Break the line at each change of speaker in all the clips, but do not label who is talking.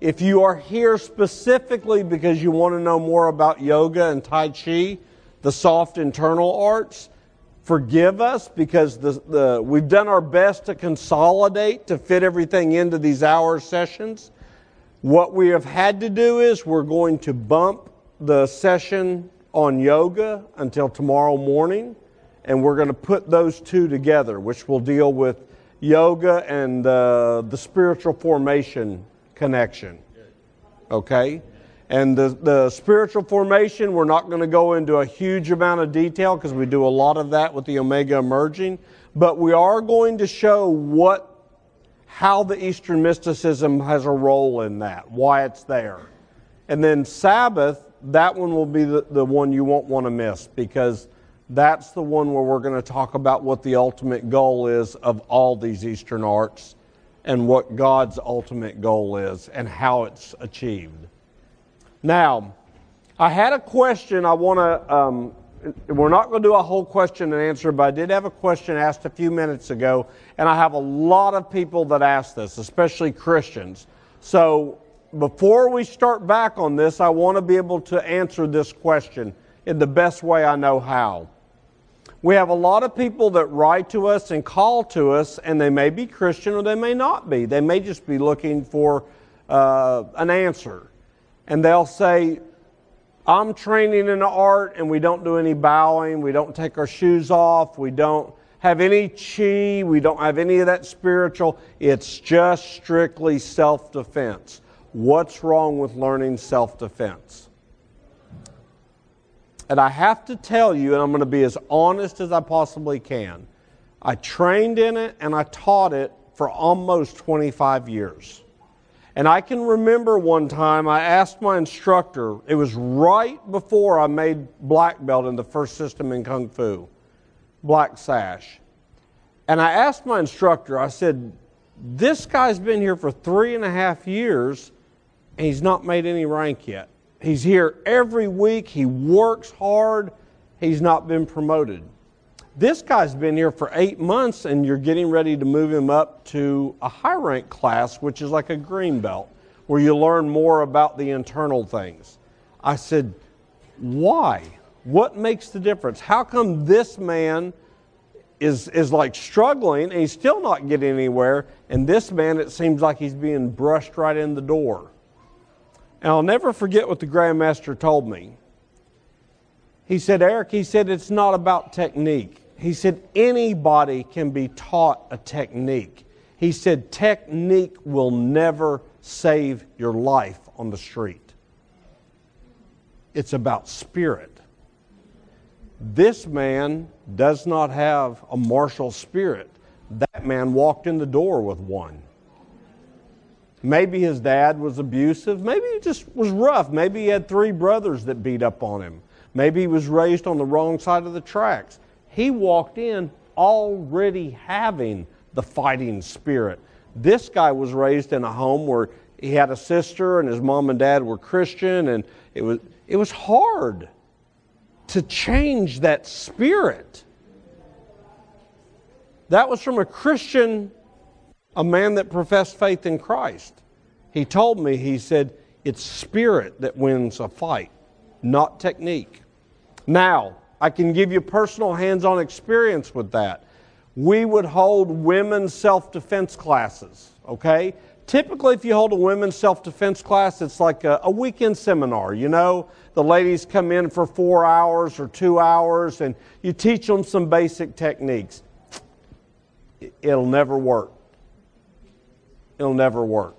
if you are here specifically because you want to know more about yoga and Tai Chi, the soft internal arts, forgive us because the, the, we've done our best to consolidate to fit everything into these hour sessions. What we have had to do is we're going to bump the session on yoga until tomorrow morning, and we're going to put those two together, which will deal with yoga and uh, the spiritual formation connection. Okay? And the, the spiritual formation, we're not going to go into a huge amount of detail because we do a lot of that with the Omega emerging. But we are going to show what, how the Eastern mysticism has a role in that, why it's there. And then Sabbath, that one will be the, the one you won't want to miss because that's the one where we're going to talk about what the ultimate goal is of all these Eastern arts and what God's ultimate goal is and how it's achieved. Now, I had a question I want to, um, we're not going to do a whole question and answer, but I did have a question asked a few minutes ago, and I have a lot of people that ask this, especially Christians. So before we start back on this, I want to be able to answer this question in the best way I know how. We have a lot of people that write to us and call to us, and they may be Christian or they may not be. They may just be looking for uh, an answer. And they'll say, I'm training in the art, and we don't do any bowing, we don't take our shoes off, we don't have any chi, we don't have any of that spiritual. It's just strictly self defense. What's wrong with learning self defense? And I have to tell you, and I'm going to be as honest as I possibly can, I trained in it and I taught it for almost 25 years. And I can remember one time I asked my instructor, it was right before I made black belt in the first system in Kung Fu, Black Sash. And I asked my instructor, I said, This guy's been here for three and a half years and he's not made any rank yet. He's here every week. He works hard. He's not been promoted. This guy's been here for eight months, and you're getting ready to move him up to a high rank class, which is like a green belt, where you learn more about the internal things. I said, Why? What makes the difference? How come this man is, is like struggling and he's still not getting anywhere, and this man, it seems like he's being brushed right in the door? And I'll never forget what the Grandmaster told me. He said, Eric, he said, it's not about technique. He said, anybody can be taught a technique. He said, technique will never save your life on the street. It's about spirit. This man does not have a martial spirit. That man walked in the door with one. Maybe his dad was abusive. Maybe he just was rough. Maybe he had three brothers that beat up on him. Maybe he was raised on the wrong side of the tracks. He walked in already having the fighting spirit. This guy was raised in a home where he had a sister and his mom and dad were Christian, and it was, it was hard to change that spirit. That was from a Christian a man that professed faith in Christ. He told me, he said, it's spirit that wins a fight, not technique. Now, I can give you personal hands on experience with that. We would hold women's self defense classes, okay? Typically, if you hold a women's self defense class, it's like a, a, weekend seminar. You know, the ladies come in for four hours or two hours, and you teach them some basic techniques. It'll never work it'll never work.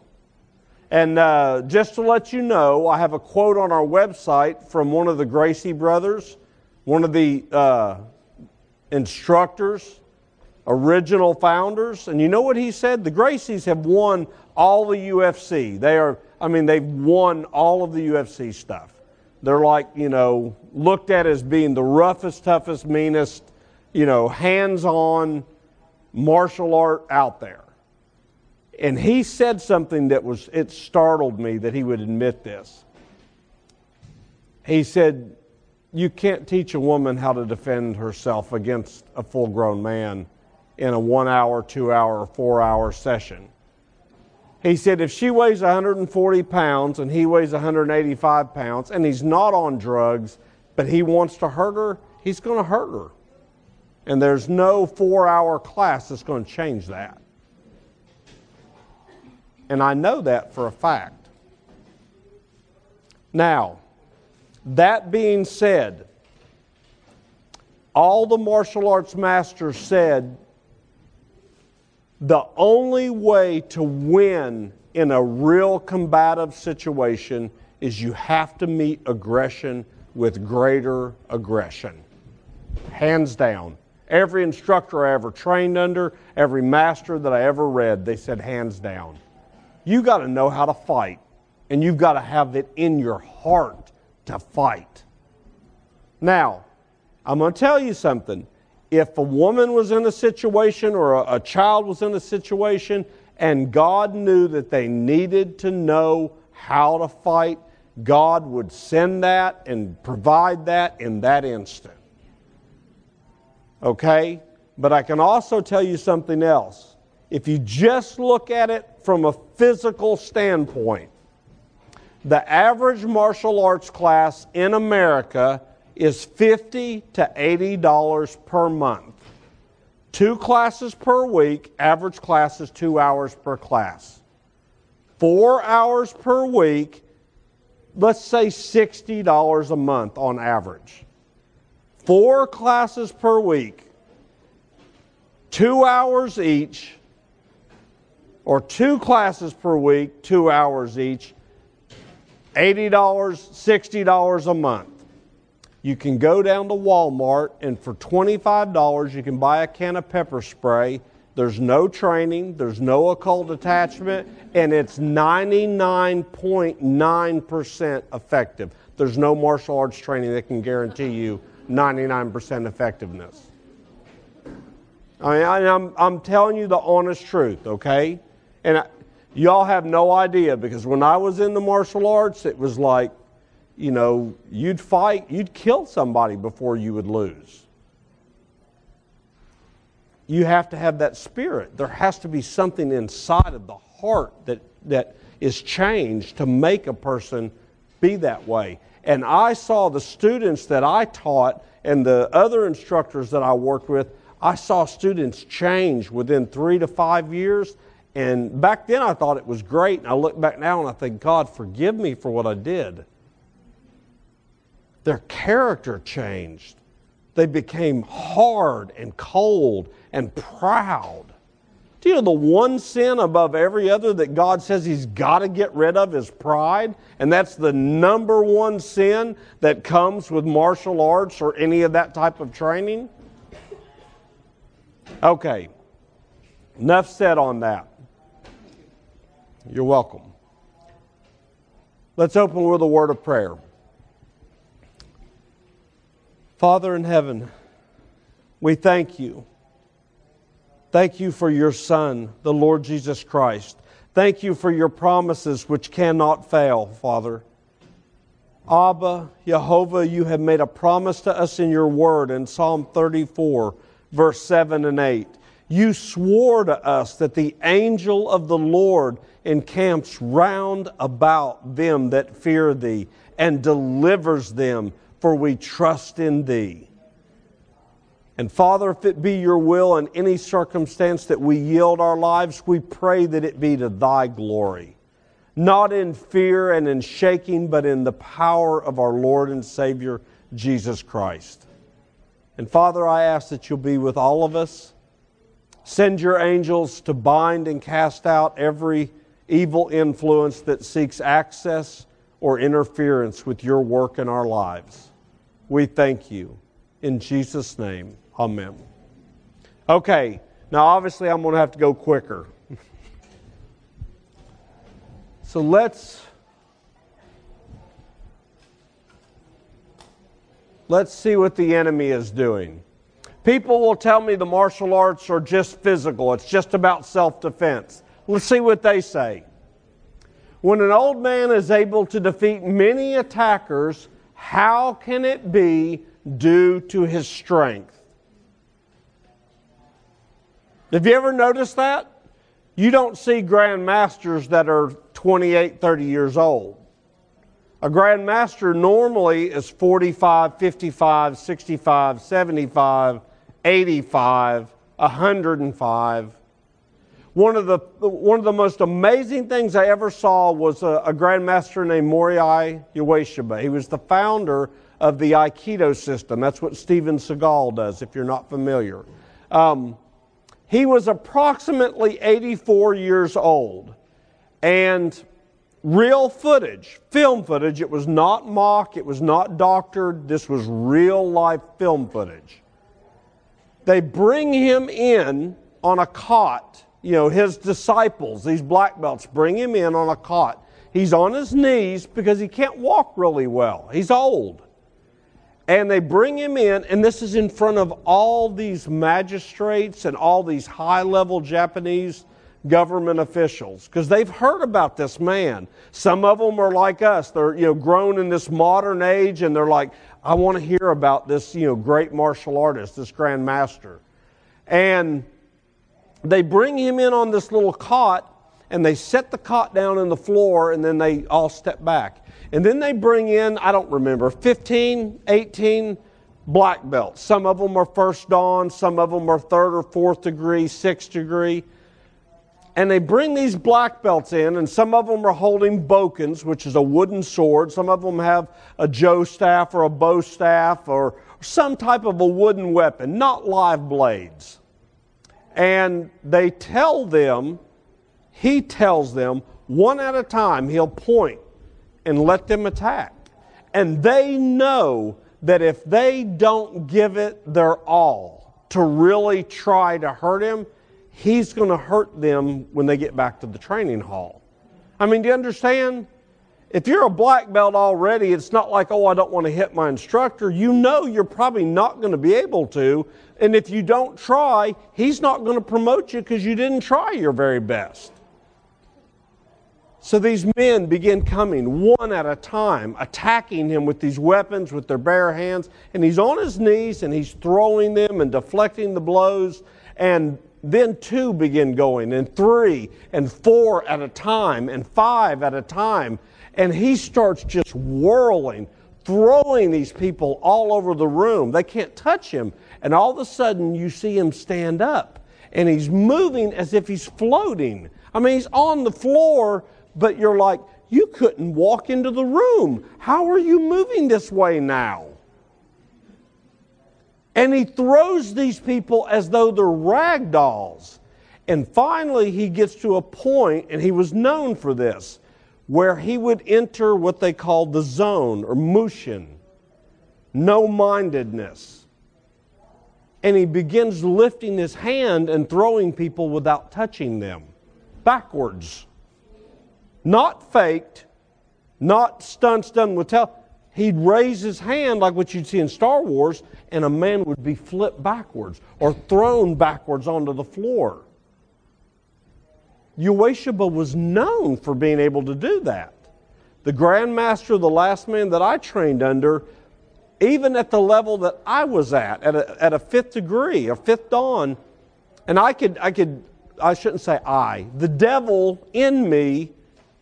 And uh, just to let you know, I have a quote on our website from one of the Gracie brothers, one of the uh, instructors, original founders. And you know what he said? The Gracies have won all the UFC. They are, I mean, they've won all of the UFC stuff. They're like, you know, looked at as being the roughest, toughest, meanest, you know, hands on martial art out there. And he said something that was, it startled me that he would admit this. He said, You can't teach a woman how to defend herself against a full grown man in a one hour, two hour, four hour session. He said, If she weighs 140 pounds and he weighs 185 pounds and he's not on drugs, but he wants to hurt her, he's going to hurt her. And there's no four hour class that's going to change that. And I know that for a fact. Now, that being said, all the martial arts masters said the only way to win in a real combative situation is you have to meet aggression with greater aggression. Hands down. Every instructor I ever trained under, every master that I ever read, they said hands down. You got to know how to fight, and you've got to have it in your heart to fight. Now, I'm going to tell you something. If a woman was in a situation or a, a child was in a situation and God knew that they needed to know how to fight, God would send that and provide that in that instant. Okay? But I can also tell you something else. If you just look at it from a physical standpoint, the average martial arts class in America is 50 to 80 dollars per month. Two classes per week, average class is 2 hours per class. 4 hours per week, let's say $60 a month on average. 4 classes per week, 2 hours each, or two classes per week, two hours each, $80, $60 a month. You can go down to Walmart and for $25 you can buy a can of pepper spray. There's no training, there's no occult attachment, and it's 99.9% effective. There's no martial arts training that can guarantee you 99% effectiveness. I mean, I'm, I'm telling you the honest truth, okay? And I, y'all have no idea because when I was in the martial arts, it was like, you know, you'd fight, you'd kill somebody before you would lose. You have to have that spirit. There has to be something inside of the heart that, that is changed to make a person be that way. And I saw the students that I taught and the other instructors that I worked with, I saw students change within three to five years and back then I thought it was great. And I look back now and I think, God, forgive me for what I did. Their character changed. They became hard and cold and proud. Do you know the one sin above every other that God says He's got to get rid of is pride? And that's the number one sin that comes with martial arts or any of that type of training? Okay, enough said on that. You're welcome. Let's open with a word of prayer. Father in heaven, we thank you. Thank you for your Son, the Lord Jesus Christ. Thank you for your promises which cannot fail, Father. Abba, Jehovah, you have made a promise to us in your word in Psalm 34, verse 7 and 8. You swore to us that the angel of the Lord encamps round about them that fear thee and delivers them, for we trust in thee. And Father, if it be your will in any circumstance that we yield our lives, we pray that it be to thy glory. Not in fear and in shaking, but in the power of our Lord and Savior, Jesus Christ. And Father, I ask that you'll be with all of us. Send your angels to bind and cast out every evil influence that seeks access or interference with your work in our lives. We thank you. In Jesus' name, amen. Okay, now obviously I'm going to have to go quicker. so let's Let's see what the enemy is doing. People will tell me the martial arts are just physical, it's just about self defense. Let's see what they say. When an old man is able to defeat many attackers, how can it be due to his strength? Have you ever noticed that? You don't see grandmasters that are 28, 30 years old. A grandmaster normally is 45, 55, 65, 75, 85, 105. One of the, one of the most amazing things I ever saw was a, a grandmaster named Morihei Ueshiba. He was the founder of the Aikido system. That's what Steven Seagal does, if you're not familiar. Um, he was approximately 84 years old. And real footage, film footage, it was not mock, it was not doctored, this was real life film footage. They bring him in on a cot you know, his disciples, these black belts, bring him in on a cot. He's on his knees because he can't walk really well. He's old. And they bring him in, and this is in front of all these magistrates and all these high level Japanese government officials because they've heard about this man. Some of them are like us. They're, you know, grown in this modern age and they're like, I want to hear about this, you know, great martial artist, this grand master. And they bring him in on this little cot and they set the cot down in the floor and then they all step back. And then they bring in, I don't remember, 15, 18 black belts. Some of them are first dan, some of them are third or fourth degree, sixth degree. And they bring these black belts in, and some of them are holding bokkens, which is a wooden sword. Some of them have a jo staff or a bo staff or some type of a wooden weapon, not live blades. And they tell them, he tells them, one at a time, he'll point and let them attack. And they know that if they don't give it their all to really try to hurt him, he's going to hurt them when they get back to the training hall. I mean, do you understand? If you're a black belt already, it's not like, oh, I don't want to hit my instructor. You know you're probably not going to be able to. And if you don't try, he's not going to promote you because you didn't try your very best. So these men begin coming one at a time, attacking him with these weapons, with their bare hands. And he's on his knees and he's throwing them and deflecting the blows. And then two begin going, and three, and four at a time, and five at a time. And he starts just whirling, throwing these people all over the room. They can't touch him and all of a sudden you see him stand up and he's moving as if he's floating. I mean, he's on the floor, but you're like, you couldn't walk into the room. How are you moving this way now? And he throws these people as though they're rag dolls. And finally, he gets to a point, and he was known for this, where he would enter what they called the zone or mushin, no mindedness and he begins lifting his hand and throwing people without touching them backwards. Not faked, not stunts done with tell. He'd raise his hand like what you'd see in Star Wars, and a man would be flipped backwards or thrown backwards onto the floor. Ueshiba was known for being able to do that. The Grand Master, the last man that I trained under, even at the level that I was at, at a, at a fifth degree, a fifth dan, and I could, I could, I shouldn't say I, the devil in me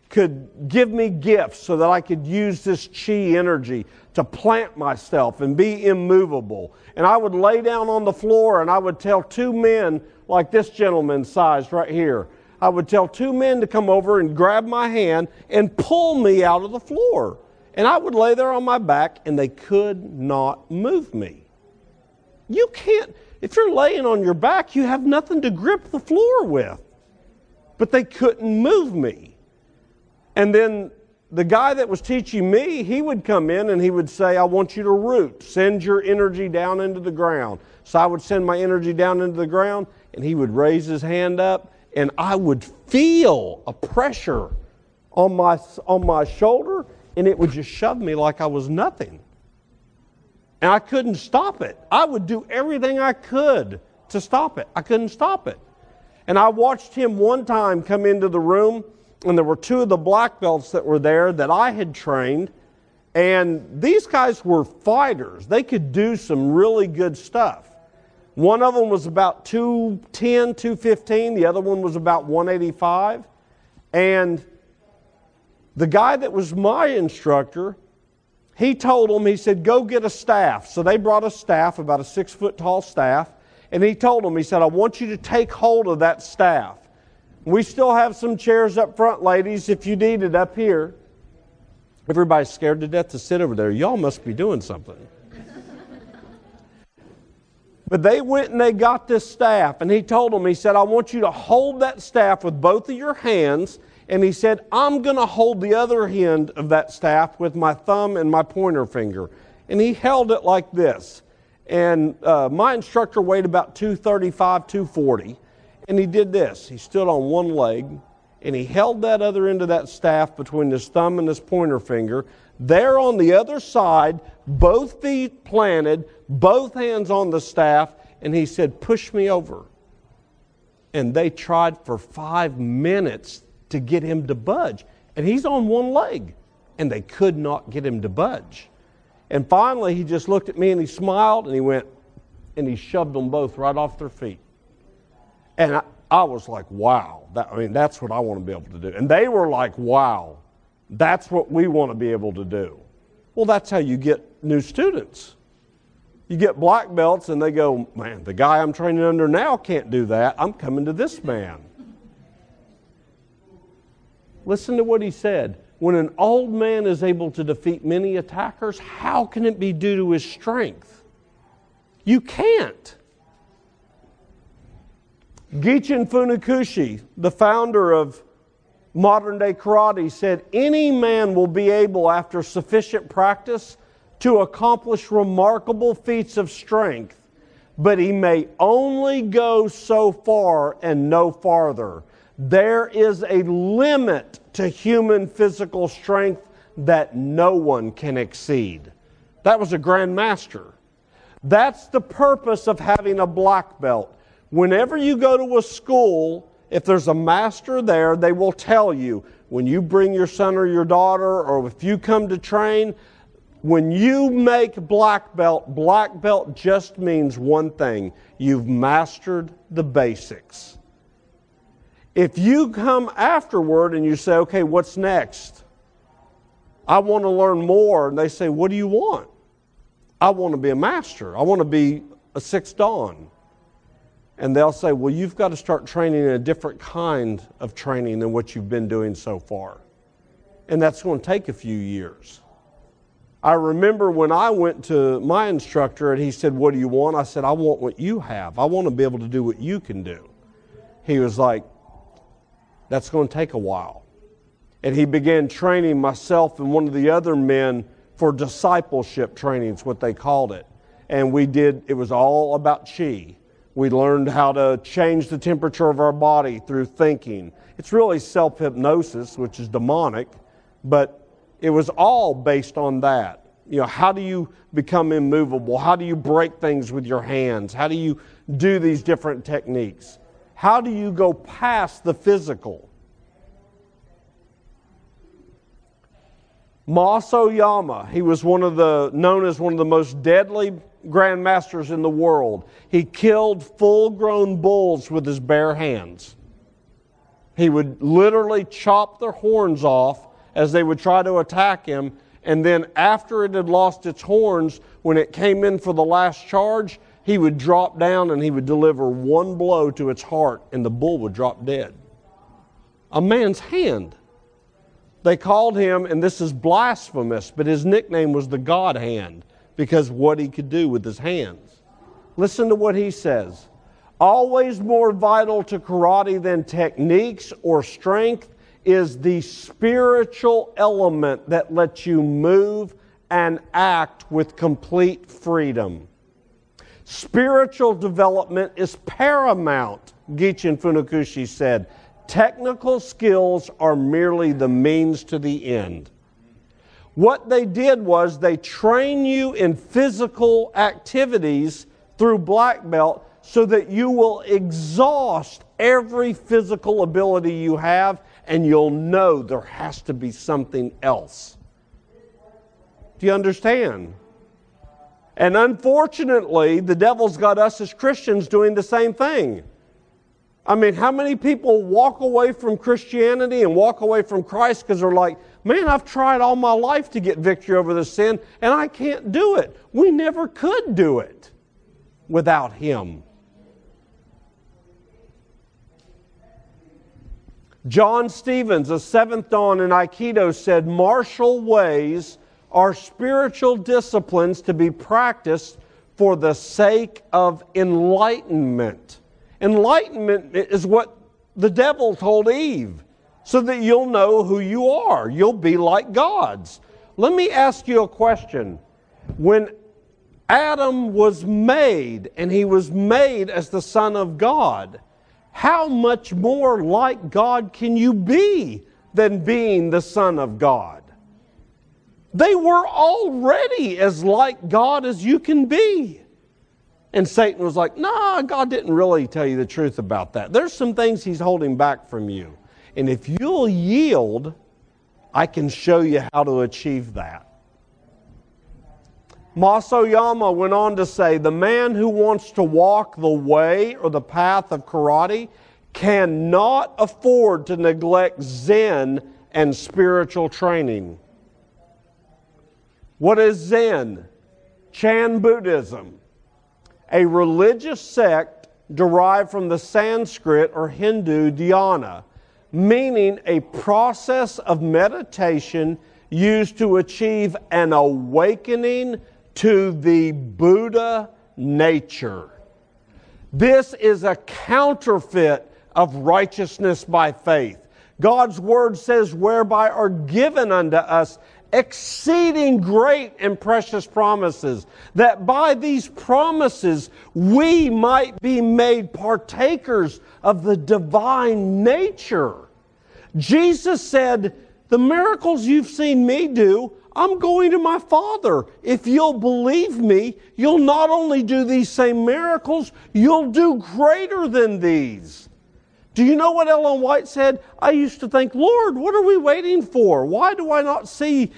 could give me gifts so that I could use this chi energy to plant myself and be immovable. And I would lay down on the floor and I would tell two men, like this gentleman's size right here, I would tell two men to come over and grab my hand and pull me out of the floor. And I would lay there on my back, and they could not move me. You can't, if you're laying on your back, you have nothing to grip the floor with. But they couldn't move me. And then the guy that was teaching me, he would come in and he would say, I want you to root, send your energy down into the ground. So I would send my energy down into the ground, and he would raise his hand up, and I would feel a pressure on my, on my shoulder, and it would just shove me like I was nothing. And I couldn't stop it. I would do everything I could to stop it. I couldn't stop it. And I watched him one time come into the room, and there were two of the black belts that were there that I had trained. And these guys were fighters. They could do some really good stuff. One of them was about 210, 215. The other one was about 185. And the guy that was my instructor, he told them, he said, go get a staff. So they brought a staff, about a six foot tall staff. And he told them, he said, I want you to take hold of that staff. We still have some chairs up front, ladies, if you need it up here. Everybody's scared to death to sit over there. Y'all must be doing something. But they went and they got this staff, and he told them, he said, I want you to hold that staff with both of your hands. And he said, I'm going to hold the other end of that staff with my thumb and my pointer finger. And he held it like this. And uh, my instructor weighed about 235, 240. And he did this. He stood on one leg and he held that other end of that staff between his thumb and his pointer finger. There on the other side, both feet planted, both hands on the staff, and he said, Push me over. And they tried for five minutes to get him to budge. And he's on one leg, and they could not get him to budge. And finally, he just looked at me and he smiled and he went, and he shoved them both right off their feet. And I, I was like, wow. That, I mean, that's what I want to be able to do. And they were like, wow, that's what we want to be able to do. Well, that's how you get new students. You get black belts, and they go, man, the guy I'm training under now can't do that. I'm coming to this man. Listen to what he said. When an old man is able to defeat many attackers, how can it be due to his strength? You can't. Gichin Funakoshi, the founder of modern day karate, said any man will be able, after sufficient practice, to accomplish remarkable feats of strength, but he may only go so far and no farther. There is a limit to human physical strength that no one can exceed. That was a grand master. That's the purpose of having a black belt. Whenever you go to a school, if there's a master there, they will tell you when you bring your son or your daughter, or if you come to train, when you make black belt, black belt just means one thing you've mastered the basics. If you come afterward and you say, okay, what's next? I want to learn more. And they say, what do you want? I want to be a master. I want to be a sixth dan. And they'll say, well, you've got to start training in a different kind of training than what you've been doing so far. And that's going to take a few years. I remember when I went to my instructor and he said, What do you want? I said, I want what you have. I want to be able to do what you can do. He was like, that's going to take a while. And he began training myself and one of the other men for discipleship training, is what they called it. And we did, it was all about chi. We learned how to change the temperature of our body through thinking. It's really self hypnosis, which is demonic, but it was all based on that. You know, how do you become immovable? How do you break things with your hands? How do you do these different techniques? How do you go past the physical? Mas Oyama, he was one of the known as one of the most deadly grandmasters in the world. He killed full-grown bulls with his bare hands. He would literally chop their horns off as they would try to attack him, and then after it had lost its horns, when it came in for the last charge, he would drop down and he would deliver one blow to its heart, and the bull would drop dead. A man's hand. They called him, and this is blasphemous, but his nickname was the God hand because what he could do with his hands. Listen to what he says. Always more vital to karate than techniques or strength is the spiritual element that lets you move and act with complete freedom. Spiritual development is paramount, Gichin Funakoshi said. Technical skills are merely the means to the end. What they did was they train you in physical activities through black belt so that you will exhaust every physical ability you have and you'll know there has to be something else. Do you understand? And unfortunately, the devil's got us as Christians doing the same thing. I mean, how many people walk away from Christianity and walk away from Christ because they're like, man, I've tried all my life to get victory over the sin and I can't do it. We never could do it without Him. John Stevens, a seventh dan in Aikido, said martial ways are spiritual disciplines to be practiced for the sake of enlightenment. Enlightenment is what the devil told Eve, so that you'll know who you are. You'll be like gods. Let me ask you a question. When Adam was made, and he was made as the Son of God, how much more like God can you be than being the Son of God? They were already as like God as you can be. And Satan was like, nah, God didn't really tell you the truth about that. There's some things he's holding back from you. And if you'll yield, I can show you how to achieve that. Mas-Oyama went on to say the man who wants to walk the way or the path of karate cannot afford to neglect Zen and spiritual training. What is Zen? Chan Buddhism, a religious sect derived from the Sanskrit or Hindu dhyana, meaning a process of meditation used to achieve an awakening to the Buddha nature. This is a counterfeit of righteousness by faith. God's word says, whereby are given unto us exceeding great and precious promises, that by these promises we might be made partakers of the divine nature. Jesus said, The miracles you've seen me do, I'm going to my Father. If you'll believe me, you'll not only do these same miracles, you'll do greater than these. Do you know what Ellen White said? I used to think, Lord, what are we waiting for? Why do I not see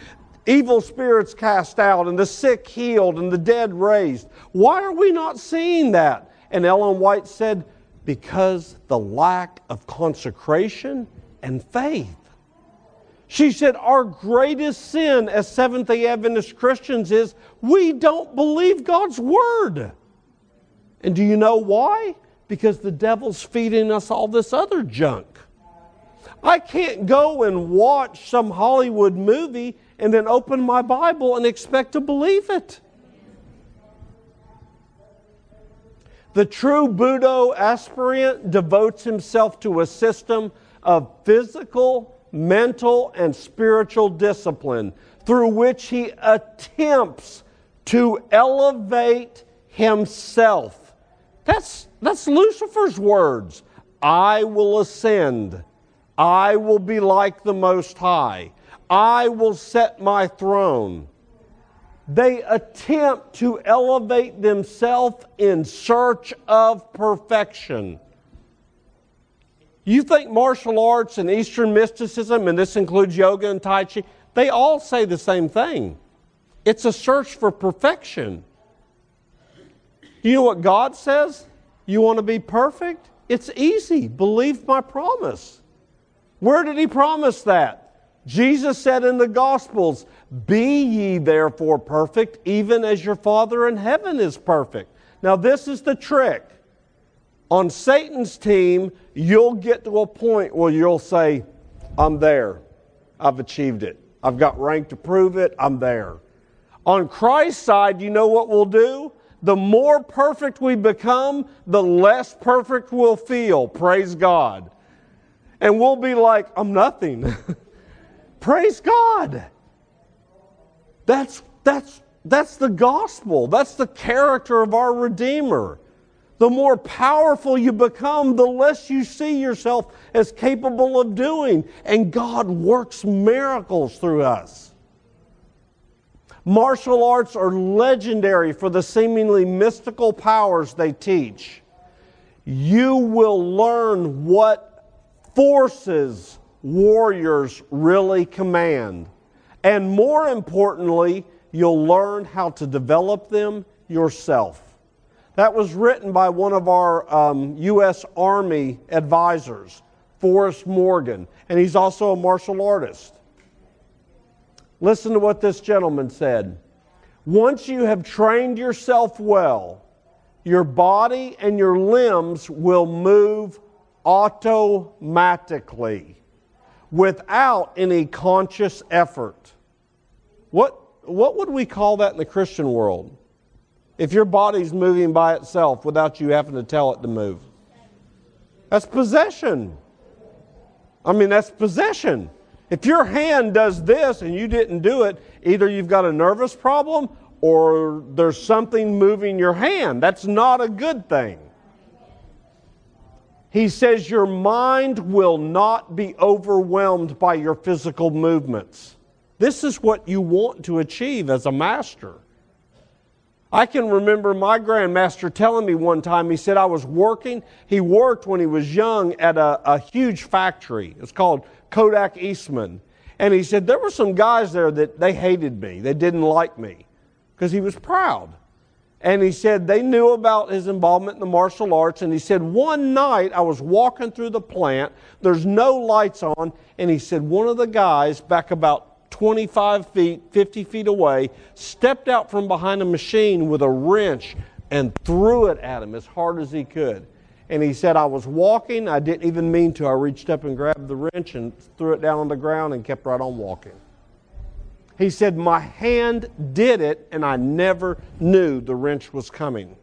evil spirits cast out and the sick healed and the dead raised? Why are we not seeing that? And Ellen White said, because the lack of consecration and faith. She said, Our greatest sin as Seventh day Adventist Christians is we don't believe God's Word. And do you know why? Because the devil's feeding us all this other junk. I can't go and watch some Hollywood movie and then open my Bible and expect to believe it. The true Buddha aspirant devotes himself to a system of physical, mental, and spiritual discipline through which he attempts to elevate himself. That's, that's Lucifer's words. I will ascend. I will be like the Most High. I will set my throne. They attempt to elevate themselves in search of perfection. You think martial arts and Eastern mysticism, and this includes yoga and Tai Chi, they all say the same thing. It's a search for perfection. You know what God says? You want to be perfect? It's easy. Believe my promise. Where did He promise that? Jesus said in the Gospels, Be ye therefore perfect, even as your Father in heaven is perfect. Now, this is the trick. On Satan's team, you'll get to a point where you'll say, I'm there. I've achieved it. I've got rank to prove it. I'm there. On Christ's side, you know what we'll do? The more perfect we become, the less perfect we'll feel. Praise God. And we'll be like, I'm nothing. Praise God. That's, that's, that's the gospel. That's the character of our Redeemer the more powerful you become, the less you see yourself as capable of doing. And God works miracles through us. Martial arts are legendary for the seemingly mystical powers they teach. You will learn what forces warriors really command. And more importantly, you'll learn how to develop them yourself. That was written by one of our um, U.S. Army advisors, Forrest Morgan, and he's also a martial artist. Listen to what this gentleman said. Once you have trained yourself well, your body and your limbs will move automatically without any conscious effort. What, what would we call that in the Christian world? If your body's moving by itself without you having to tell it to move. That's possession. I mean, that's possession. If your hand does this and you didn't do it, either you've got a nervous problem or there's something moving your hand. That's not a good thing. He says your mind will not be overwhelmed by your physical movements. This is what you want to achieve as a master. I can remember my grandmaster telling me one time, he said I was working. He worked when he was young at a, a huge factory. It's called Kodak Eastman. And he said there were some guys there that they hated me. They didn't like me because he was proud. And he said they knew about his involvement in the martial arts. And he said, one night I was walking through the plant, there's no lights on. And he said, one of the guys back about 25 feet, 50 feet away, stepped out from behind a machine with a wrench and threw it at him as hard as he could. And he said, I was walking, I didn't even mean to. I reached up and grabbed the wrench and threw it down on the ground and kept right on walking. He said, My hand did it, and I never knew the wrench was coming.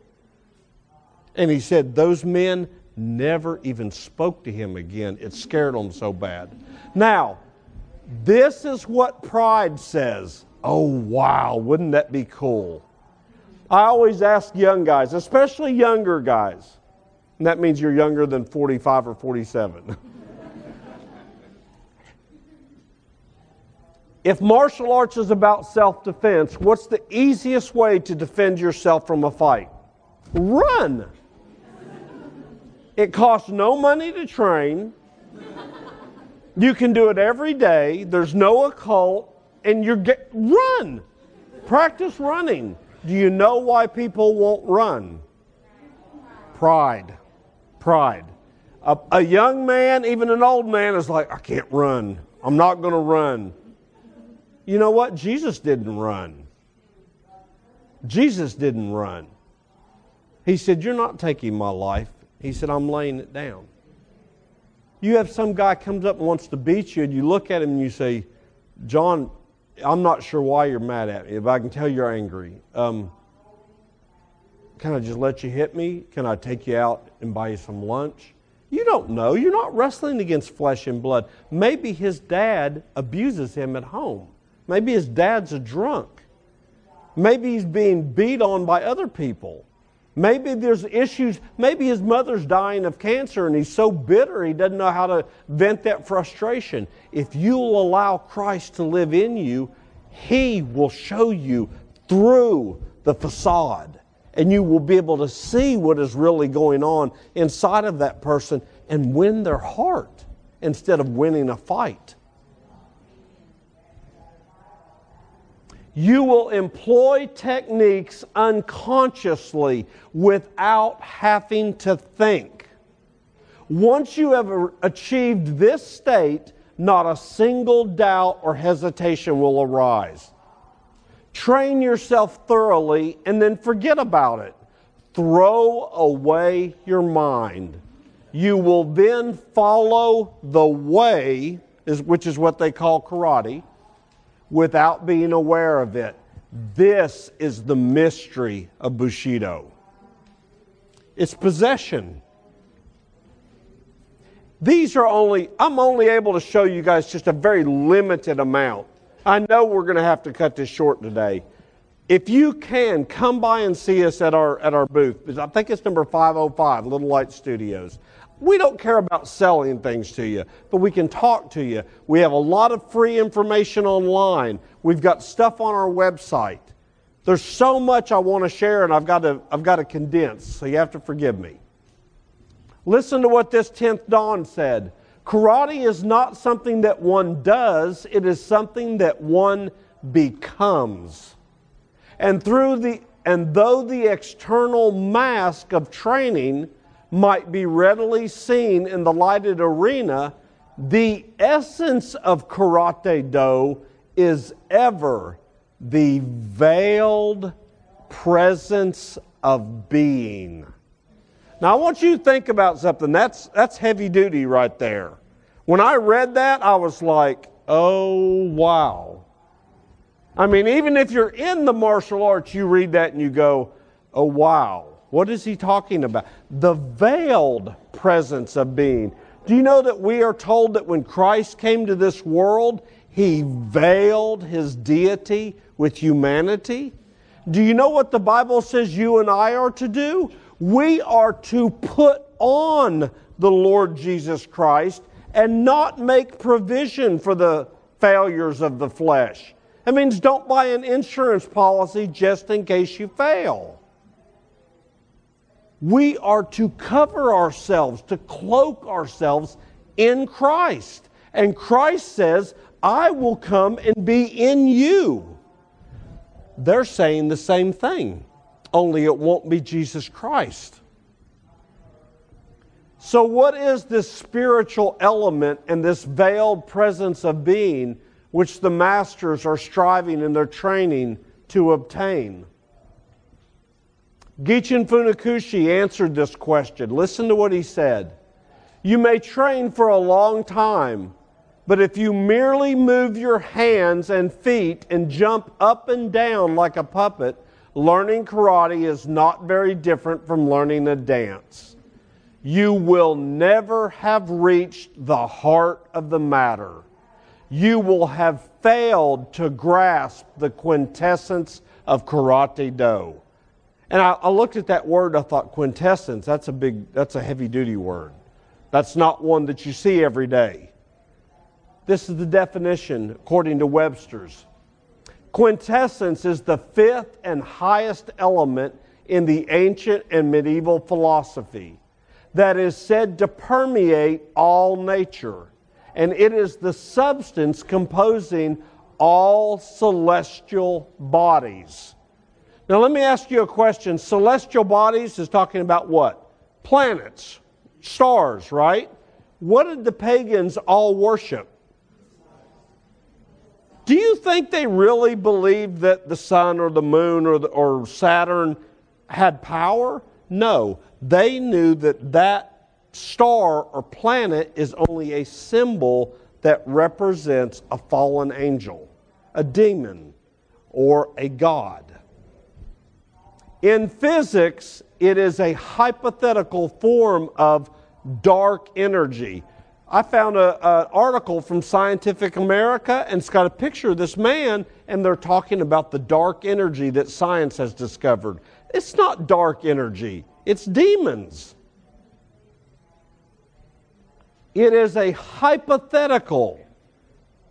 And he said, Those men never even spoke to him again. It scared them so bad. Now, this is what pride says. Oh, wow, wouldn't that be cool? I always ask young guys, especially younger guys, and that means you're younger than 45 or 47. If martial arts is about self defense, what's the easiest way to defend yourself from a fight? Run. It costs no money to train. You can do it every day. There's no occult, and you're get run. Practice running. Do you know why people won't run? Pride. Pride. A, a young man, even an old man, is like, I can't run. I'm not going to run. You know what? Jesus didn't run. Jesus didn't run. He said, You're not taking my life. He said, I'm laying it down. You have some guy comes up and wants to beat you, and you look at him and you say, John, I'm not sure why you're mad at me. If I can tell you're angry, um, can I just let you hit me? Can I take you out and buy you some lunch? You don't know. You're not wrestling against flesh and blood. Maybe his dad abuses him at home. Maybe his dad's a drunk. Maybe he's being beat on by other people. Maybe there's issues. Maybe his mother's dying of cancer and he's so bitter he doesn't know how to vent that frustration. If you'll allow Christ to live in you, he will show you through the facade and you will be able to see what is really going on inside of that person and win their heart instead of winning a fight. You will employ techniques unconsciously without having to think. Once you have achieved this state, not a single doubt or hesitation will arise. Train yourself thoroughly and then forget about it. Throw away your mind. You will then follow the way, which is what they call karate without being aware of it. This is the mystery of Bushido. It's possession. These are only, I'm only able to show you guys just a very limited amount. I know we're going to have to cut this short today. If you can, come by and see us at our, at our booth. I think it's number 505, Little Light Studios. We don't care about selling things to you, but we can talk to you. We have a lot of free information online. We've got stuff on our website. There's so much I want to share, and I've got to, I've got to condense, so you have to forgive me. Listen to what this 10th Dan said. Karate is not something that one does, it is something that one becomes. And through the and though the external mask of training might be readily seen in the lighted arena, the essence of karate do is ever the veiled presence of being. Now, I want you to think about something. That's, that's heavy duty right there. When I read that, I was like, oh, wow. I mean, even if you're in the martial arts, you read that and you go, oh, wow. What is he talking about? The veiled presence of being. Do you know that we are told that when Christ came to this world, he veiled his deity with humanity? Do you know what the Bible says you and I are to do? We are to put on the Lord Jesus Christ and not make provision for the failures of the flesh. That means don't buy an insurance policy just in case you fail. We are to cover ourselves, to cloak ourselves in Christ. And Christ says, I will come and be in you. They're saying the same thing, only it won't be Jesus Christ. So, what is this spiritual element and this veiled presence of being which the masters are striving in their training to obtain? Gichin Funakoshi answered this question. Listen to what he said. You may train for a long time, but if you merely move your hands and feet and jump up and down like a puppet, learning karate is not very different from learning a dance you will never have reached the heart of the matter. You will have failed to grasp the quintessence of karate do. And I, I, looked at that word, I thought quintessence, that's a big, that's a heavy duty word. That's not one that you see every day. This is the definition according to Webster's. Quintessence is the fifth and highest element in the ancient and medieval philosophy that is said to permeate all nature, and it is the substance composing all celestial bodies. Now, let me ask you a question. Celestial bodies is talking about what? Planets, stars, right? What did the pagans all worship? Do you think they really believed that the sun or the moon or, the, or Saturn had power? No. They knew that that star or planet is only a symbol that represents a fallen angel, a demon, or a god. In physics, it is a hypothetical form of dark energy. I found an article from Scientific America, and it's got a picture of this man, and they're talking about the dark energy that science has discovered. It's not dark energy, it's demons. It is a hypothetical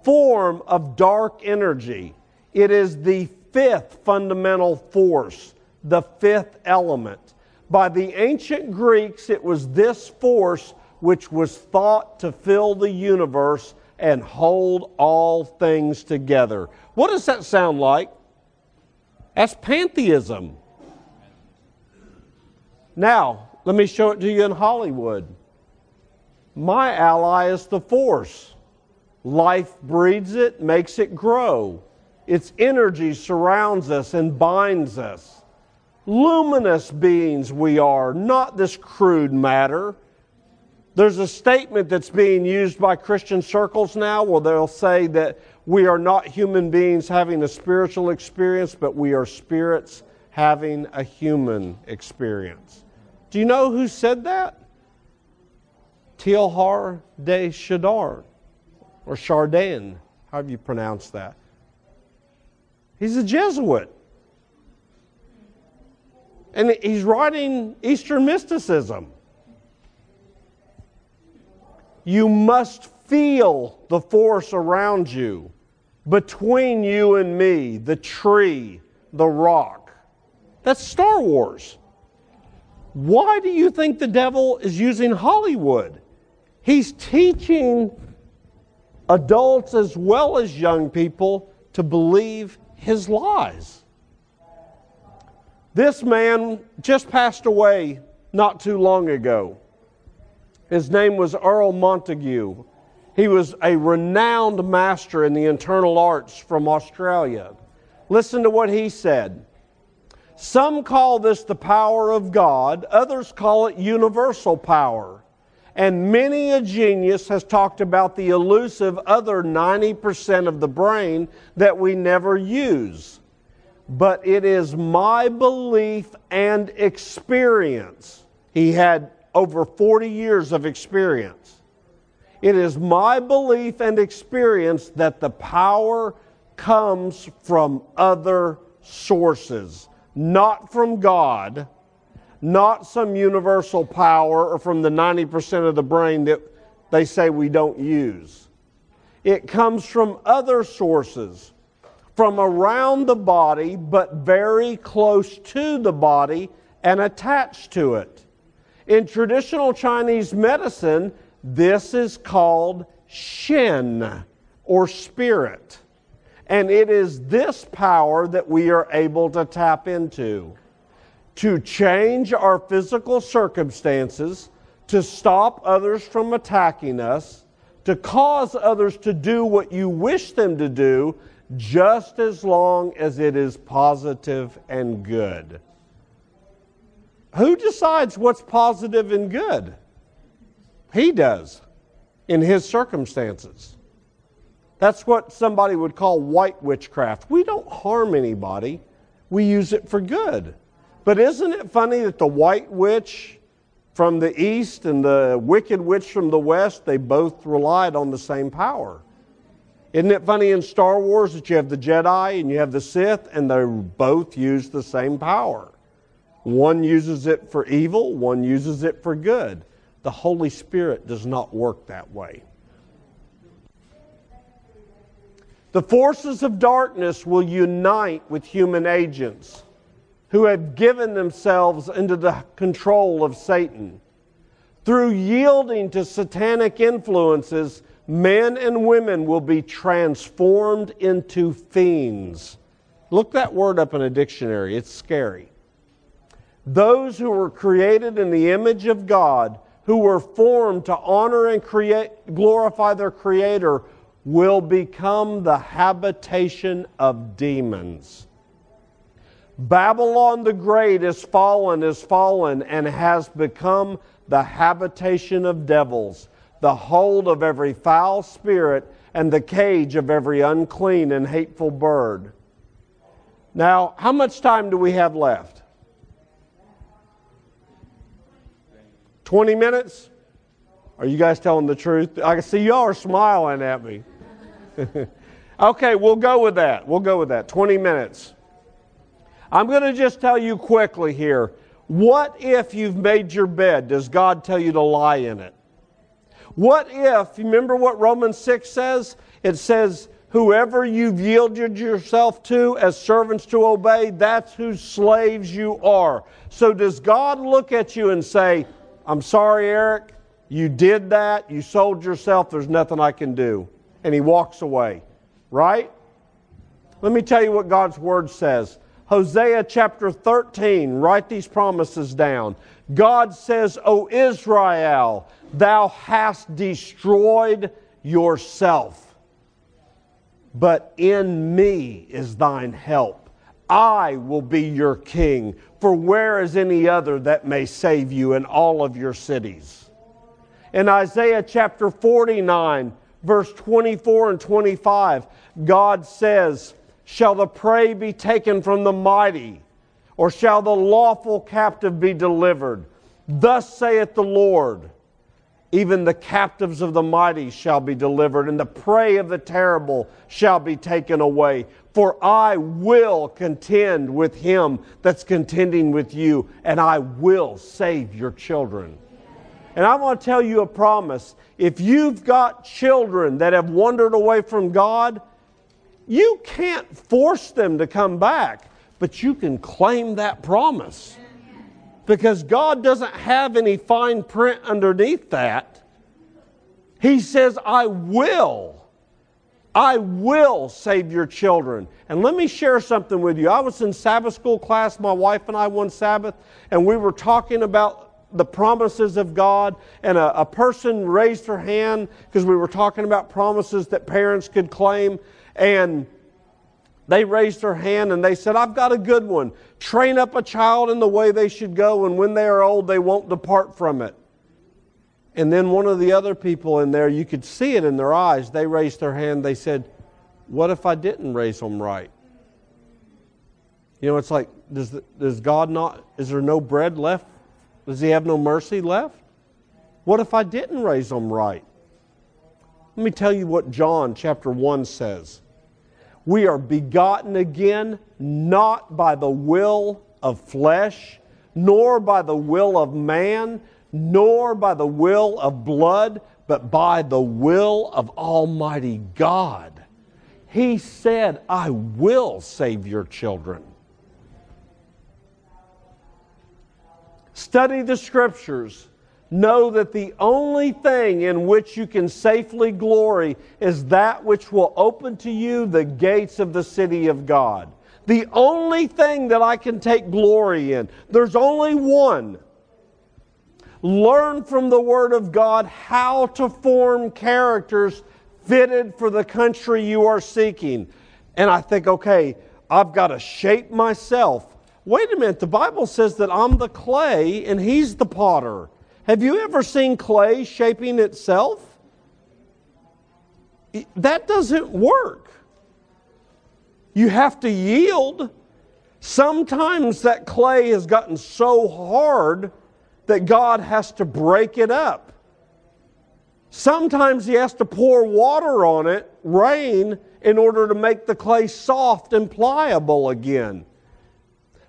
form of dark energy. It is the fifth fundamental force, the fifth element. By the ancient Greeks, it was this force which was thought to fill the universe and hold all things together. What does that sound like? That's pantheism. Now, let me show it to you in Hollywood. My ally is the force. Life breeds it, makes it grow. Its energy surrounds us and binds us. Luminous beings we are, not this crude matter. There's a statement that's being used by Christian circles now where they'll say that we are not human beings having a spiritual experience, but we are spirits having a human experience. Do you know who said that? Teilhard de Chardin, or Chardin, however you pronounce that. He's a Jesuit. And he's writing Eastern mysticism. you must feel the force around you, between you and me, the tree, the rock. That's Star Wars. Why do you think the devil is using Hollywood? He's teaching adults as well as young people to believe his lies. This man just passed away not too long ago. His name was Erle Montaigue. He was a renowned master in the internal arts from Australia. Listen to what he said. Some call this the power of God, others call it universal power. And many a genius has talked about the elusive other 90% of the brain that we never use. But it is my belief and experience. He had over 40 years of experience. It is my belief and experience that the power comes from other sources, not from God not some universal power or from the 90% of the brain that they say we don't use. It comes from other sources, from around the body, but very close to the body and attached to it. In traditional Chinese medicine, this is called Shen or spirit. And it is this power that we are able to tap into to change our physical circumstances, to stop others from attacking us, to cause others to do what you wish them to do, just as long as it is positive and good. Who decides what's positive and good? He does in his circumstances. That's what somebody would call white witchcraft. We don't harm anybody, we use it for good. But isn't it funny that the white witch from the east and the wicked witch from the west, they both relied on the same power? Isn't it funny in Star Wars that you have the Jedi and you have the Sith, and they both use the same power? One uses it for evil, one uses it for good. The Holy Spirit does not work that way. The forces of darkness will unite with human agents who have given themselves into the control of Satan. Through yielding to satanic influences, men and women will be transformed into fiends. Look that word up in a dictionary, it's scary. Those who were created in the image of God, who were formed to honor and create, glorify their Creator, will become the habitation of demons. Babylon the Great is fallen, is fallen, and has become the habitation of devils, the hold of every foul spirit, and the cage of every unclean and hateful bird. Now, how much time do we have left? 20 minutes? Are you guys telling the truth? I can see y'all are smiling at me. okay, we'll go with that. We'll go with that. 20 minutes. I'm going to just tell you quickly here. What if you've made your bed? Does God tell you to lie in it? What if, you remember what Romans 6 says? It says, Whoever you've yielded yourself to as servants to obey, that's whose slaves you are. So does God look at you and say, I'm sorry, Eric, you did that, you sold yourself, there's nothing I can do? And he walks away, right? Let me tell you what God's word says. Hosea chapter 13, write these promises down. God says, O Israel, thou hast destroyed yourself, but in me is thine help. I will be your king, for where is any other that may save you in all of your cities? In Isaiah chapter 49, verse 24 and 25, God says, Shall the prey be taken from the mighty, or shall the lawful captive be delivered? Thus saith the Lord Even the captives of the mighty shall be delivered, and the prey of the terrible shall be taken away. For I will contend with him that's contending with you, and I will save your children. And I want to tell you a promise. If you've got children that have wandered away from God, you can't force them to come back, but you can claim that promise. Because God doesn't have any fine print underneath that. He says, I will. I will save your children. And let me share something with you. I was in Sabbath school class, my wife and I one Sabbath, and we were talking about the promises of God. And a, a person raised her hand because we were talking about promises that parents could claim. And they raised their hand and they said, I've got a good one. Train up a child in the way they should go, and when they are old, they won't depart from it. And then one of the other people in there, you could see it in their eyes, they raised their hand. They said, What if I didn't raise them right? You know, it's like, does, does God not, is there no bread left? Does He have no mercy left? What if I didn't raise them right? Let me tell you what John chapter 1 says. We are begotten again not by the will of flesh, nor by the will of man, nor by the will of blood, but by the will of Almighty God. He said, I will save your children. Study the scriptures. Know that the only thing in which you can safely glory is that which will open to you the gates of the city of God. The only thing that I can take glory in, there's only one. Learn from the Word of God how to form characters fitted for the country you are seeking. And I think, okay, I've got to shape myself. Wait a minute, the Bible says that I'm the clay and He's the potter. Have you ever seen clay shaping itself? That doesn't work. You have to yield. Sometimes that clay has gotten so hard that God has to break it up. Sometimes He has to pour water on it, rain, in order to make the clay soft and pliable again.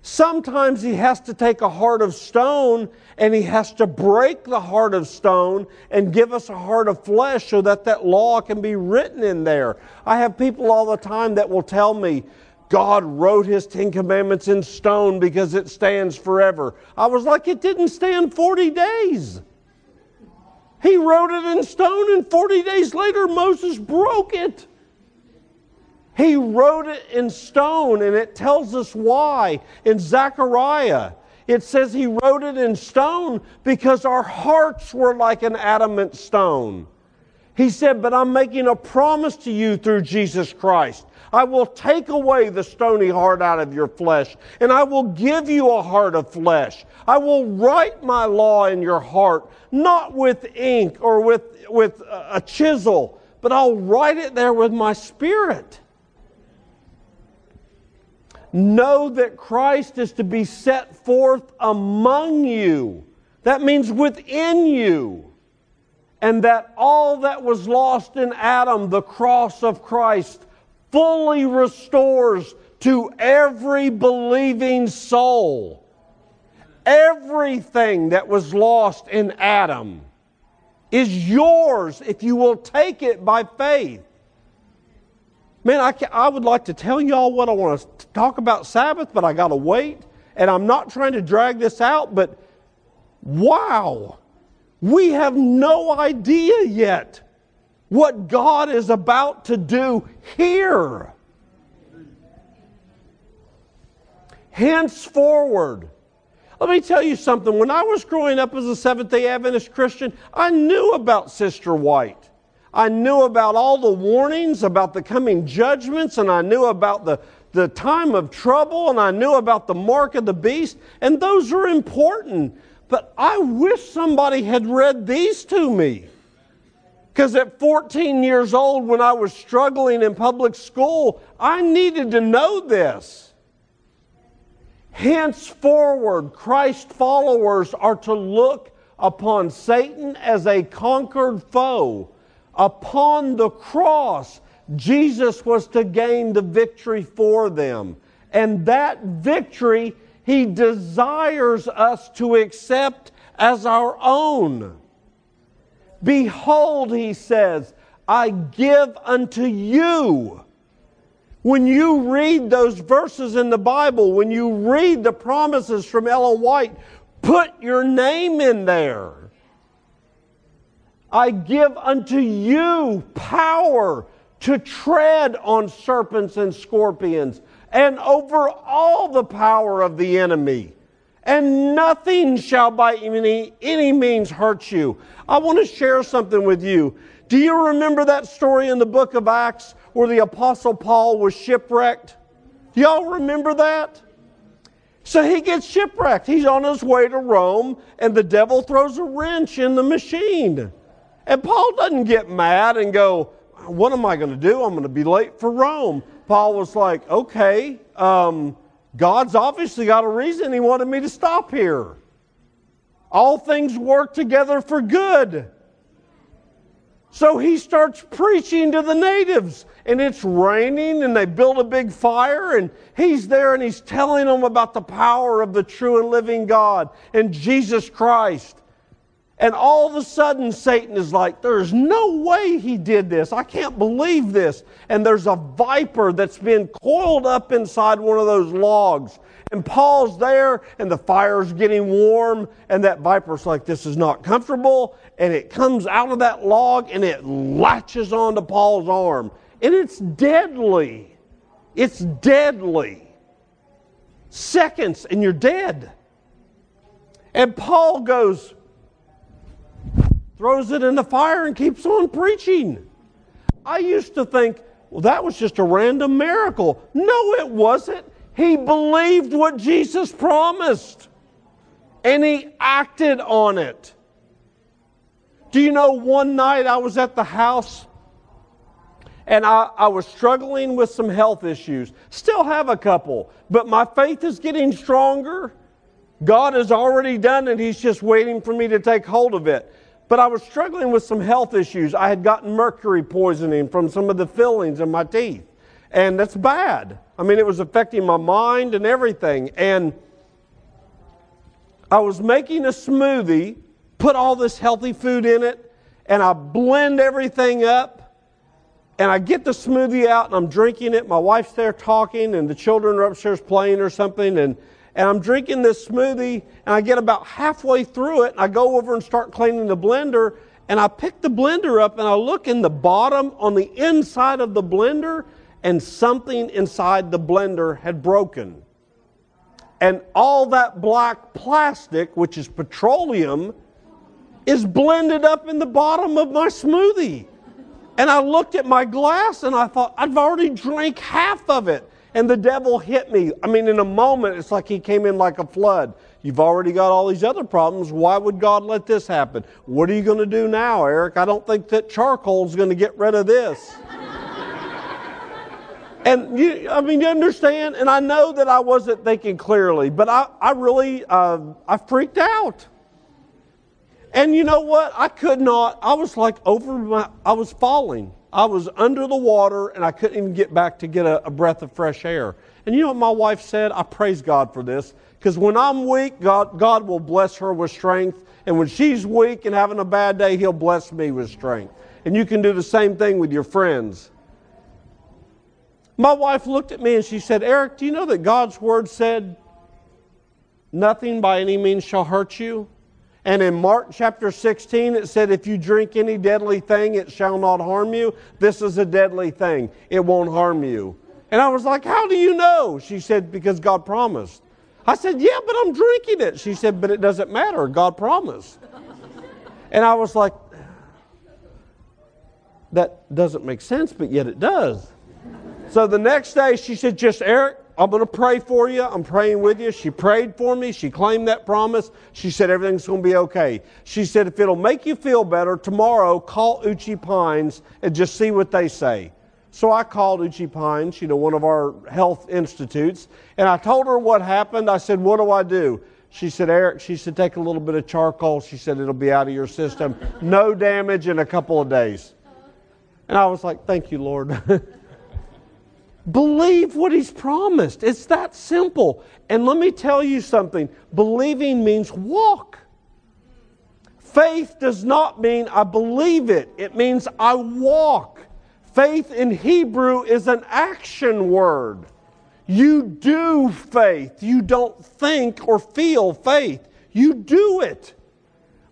Sometimes he has to take a heart of stone and he has to break the heart of stone and give us a heart of flesh so that that law can be written in there. I have people all the time that will tell me, God wrote his Ten Commandments in stone because it stands forever. I was like, it didn't stand 40 days. He wrote it in stone, and 40 days later, Moses broke it. He wrote it in stone, and it tells us why. In Zechariah, it says he wrote it in stone because our hearts were like an adamant stone. He said, But I'm making a promise to you through Jesus Christ. I will take away the stony heart out of your flesh, and I will give you a heart of flesh. I will write my law in your heart, not with ink or with, with a chisel, but I'll write it there with my spirit. Know that Christ is to be set forth among you. That means within you. And that all that was lost in Adam, the cross of Christ, fully restores to every believing soul. Everything that was lost in Adam is yours if you will take it by faith. Man, I, I would like to tell y'all what I want to talk about Sabbath, but I got to wait. And I'm not trying to drag this out, but wow, we have no idea yet what God is about to do here. Henceforward, let me tell you something. When I was growing up as a Seventh day Adventist Christian, I knew about Sister White. I knew about all the warnings about the coming judgments, and I knew about the, the time of trouble, and I knew about the mark of the beast, and those are important. But I wish somebody had read these to me. Because at 14 years old, when I was struggling in public school, I needed to know this. Henceforward, Christ followers are to look upon Satan as a conquered foe Upon the cross, Jesus was to gain the victory for them. And that victory he desires us to accept as our own. Behold, he says, I give unto you. When you read those verses in the Bible, when you read the promises from Ellen White, put your name in there. I give unto you power to tread on serpents and scorpions and over all the power of the enemy. And nothing shall by any, any means hurt you. I want to share something with you. Do you remember that story in the book of Acts where the Apostle Paul was shipwrecked? Do y'all remember that? So he gets shipwrecked. He's on his way to Rome, and the devil throws a wrench in the machine. And Paul doesn't get mad and go, What am I going to do? I'm going to be late for Rome. Paul was like, Okay, um, God's obviously got a reason he wanted me to stop here. All things work together for good. So he starts preaching to the natives, and it's raining, and they build a big fire, and he's there and he's telling them about the power of the true and living God and Jesus Christ. And all of a sudden, Satan is like, There's no way he did this. I can't believe this. And there's a viper that's been coiled up inside one of those logs. And Paul's there, and the fire's getting warm, and that viper's like, This is not comfortable. And it comes out of that log and it latches onto Paul's arm. And it's deadly. It's deadly. Seconds, and you're dead. And Paul goes, throws it in the fire and keeps on preaching. I used to think, well, that was just a random miracle. No, it wasn't. He believed what Jesus promised and he acted on it. Do you know one night I was at the house and I, I, was struggling with some health issues. Still have a couple, but my faith is getting stronger. God has already done it, He's just waiting for me to take hold of it. But I was struggling with some health issues. I had gotten mercury poisoning from some of the fillings in my teeth. And that's bad. I mean, it was affecting my mind and everything. And I was making a smoothie, put all this healthy food in it, and I blend everything up. And I get the smoothie out and I'm drinking it. My wife's there talking, and the children are upstairs playing or something. And and I'm drinking this smoothie, and I get about halfway through it, and I go over and start cleaning the blender, and I pick the blender up, and I look in the bottom on the inside of the blender, and something inside the blender had broken. And all that black plastic, which is petroleum, is blended up in the bottom of my smoothie. And I looked at my glass and I thought, I've already drank half of it and the devil hit me. I mean, in a moment, it's like he came in like a flood. You've already got all these other problems. Why would God let this happen? What are you going to do now, Eric? I don't think that charcoal is going to get rid of this. and you, I mean, you understand? And I know that I wasn't thinking clearly, but I, I really, uh, I freaked out. And you know what? I could not, I was like over my, I was falling. I was under the water and I couldn't even get back to get a, a breath of fresh air. And you know what my wife said? I praise God for this. Because when I'm weak, God, God will bless her with strength. And when she's weak and having a bad day, He'll bless me with strength. And you can do the same thing with your friends. My wife looked at me and she said, Eric, do you know that God's Word said, nothing by any means shall hurt you? And in Mark chapter 16, it said, If you drink any deadly thing, it shall not harm you. This is a deadly thing. It won't harm you. And I was like, How do you know? She said, Because God promised. I said, Yeah, but I'm drinking it. She said, But it doesn't matter. God promised. And I was like, That doesn't make sense, but yet it does. So the next day, she said, Just Eric, I'm going to pray for you. I'm praying with you. She prayed for me. She claimed that promise. She said everything's going to be okay. She said, if it'll make you feel better, tomorrow call Uchee Pines and just see what they say. So I called Uchee Pines, you know, one of our health institutes, and I told her what happened. I said, what do I do? She said, Eric, she said, take a little bit of charcoal. She said, it'll be out of your system. No damage in a couple of days. And I was like, thank you, Lord. Believe what he's promised. It's that simple. And let me tell you something believing means walk. Faith does not mean I believe it, it means I walk. Faith in Hebrew is an action word. You do faith. You don't think or feel faith. You do it.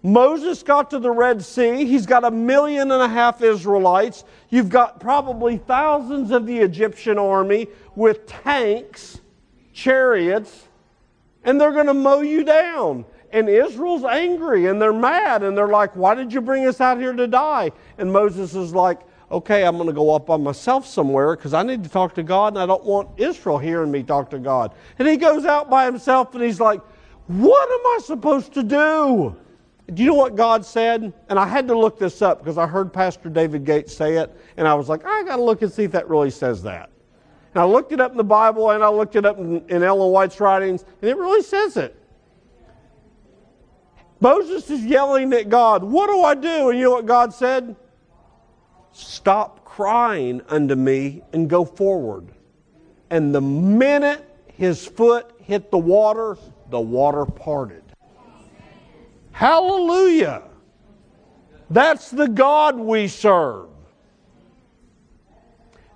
Moses got to the Red Sea. He's got a million and a half Israelites. You've got probably thousands of the Egyptian army with tanks, chariots, and they're going to mow you down. And Israel's angry and they're mad and they're like, Why did you bring us out here to die? And Moses is like, Okay, I'm going to go up by myself somewhere because I need to talk to God and I don't want Israel hearing me talk to God. And he goes out by himself and he's like, What am I supposed to do? Do you know what God said? And I had to look this up because I heard Pastor David Gates say it, and I was like, I got to look and see if that really says that. And I looked it up in the Bible, and I looked it up in, in Ellen White's writings, and it really says it. Moses is yelling at God, What do I do? And you know what God said? Stop crying unto me and go forward. And the minute his foot hit the water, the water parted. Hallelujah. That's the God we serve.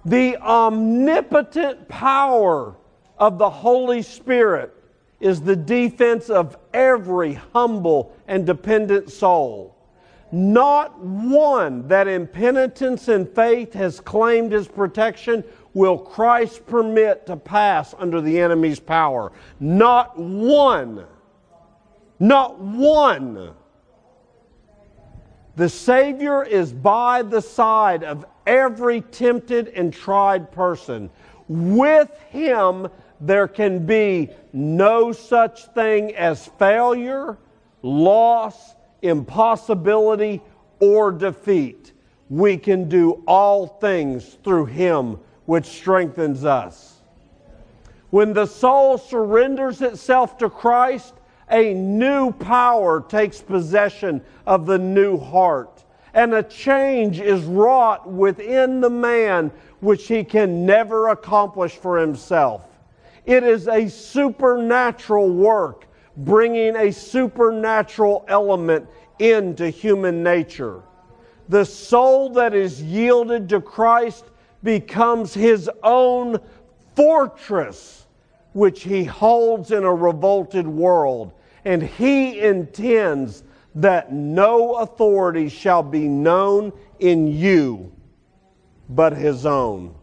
The omnipotent power of the Holy Spirit is the defense of every humble and dependent soul. Not one that in penitence and faith has claimed his protection will Christ permit to pass under the enemy's power. Not one. Not one. The Savior is by the side of every tempted and tried person. With Him, there can be no such thing as failure, loss, impossibility, or defeat. We can do all things through Him which strengthens us. When the soul surrenders itself to Christ, a new power takes possession of the new heart, and a change is wrought within the man which he can never accomplish for himself. It is a supernatural work, bringing a supernatural element into human nature. The soul that is yielded to Christ becomes his own fortress, which he holds in a revolted world and he intends that no authority shall be known in you but his own.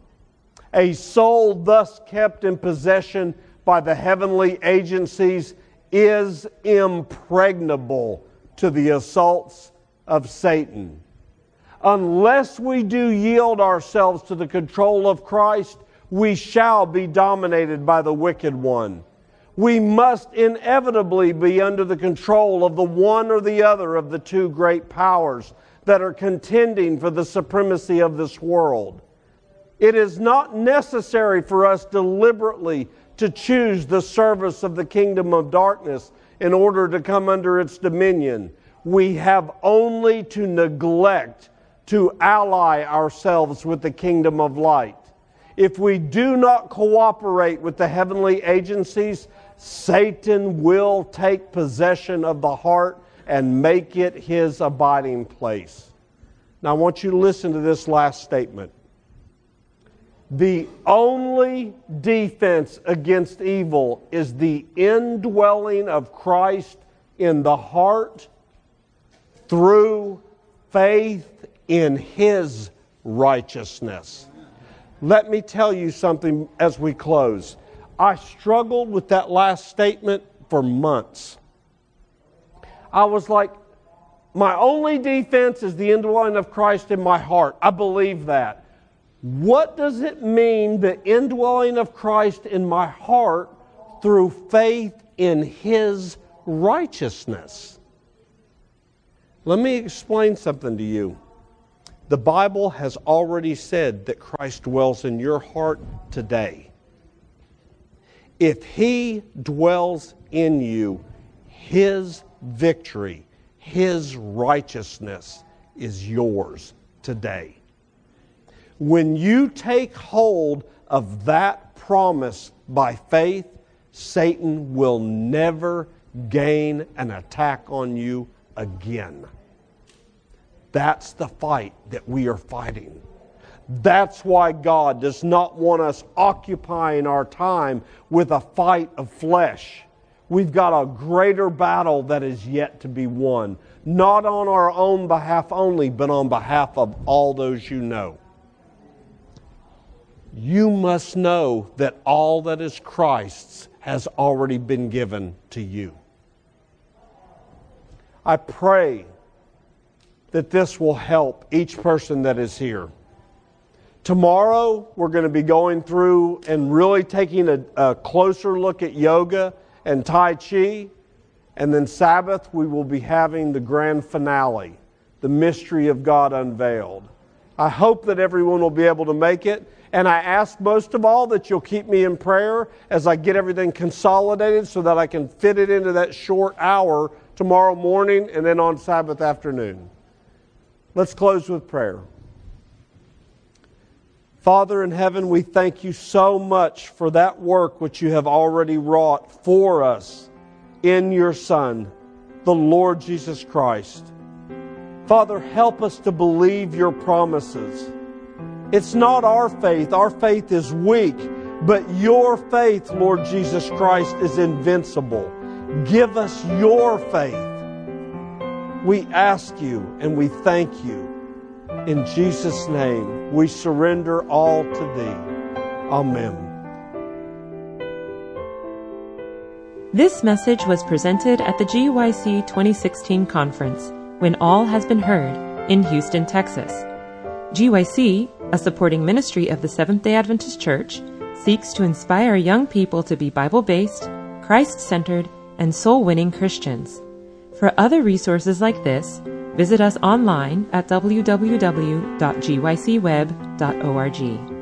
A soul thus kept in possession by the heavenly agencies is impregnable to the assaults of Satan. Unless we do yield ourselves to the control of Christ, we shall be dominated by the wicked one we must inevitably be under the control of the one or the other of the two great powers that are contending for the supremacy of this world. It is not necessary for us deliberately to choose the service of the kingdom of darkness in order to come under its dominion. We have only to neglect to ally ourselves with the kingdom of light. If we do not cooperate with the heavenly agencies, Satan will take possession of the heart and make it his abiding place. Now, I want you to listen to this last statement. The only defense against evil is the indwelling of Christ in the heart through faith in his righteousness. Let me tell you something as we close. I struggled with that last statement for months. I was like, my only defense is the indwelling of Christ in my heart. I believe that. What does it mean, the indwelling of Christ in my heart through faith in His righteousness? Let me explain something to you. The Bible has already said that Christ dwells in your heart today. If He dwells in you, His victory, His righteousness is yours today. When you take hold of that promise by faith, Satan will never gain an attack on you again. That's the fight that we are fighting. That's why God does not want us occupying our time with a fight of flesh. We've got a greater battle that is yet to be won, not on our own behalf only, but on behalf of all those you know. You must know that all that is Christ's has already been given to you. I pray that this will help each person that is here. Tomorrow, we're going to be going through and really taking a, a, closer look at yoga and Tai Chi. And then Sabbath, we will be having the grand finale, the mystery of God unveiled. I hope that everyone will be able to make it. And I ask most of all that you'll keep me in prayer as I get everything consolidated so that I can fit it into that short hour tomorrow morning and then on Sabbath afternoon. Let's close with prayer. Father in heaven, we thank you so much for that work which you have already wrought for us in your Son, the Lord Jesus Christ. Father, help us to believe your promises. It's not our faith, our faith is weak, but your faith, Lord Jesus Christ, is invincible. Give us your faith. We ask you and we thank you. In Jesus' name, we surrender all to Thee. Amen.
This message was presented at the GYC 2016 conference, When All Has Been Heard, in Houston, Texas. GYC, a supporting ministry of the Seventh day Adventist Church, seeks to inspire young people to be Bible based, Christ centered, and soul winning Christians. For other resources like this, Visit us online at www.gycweb.org.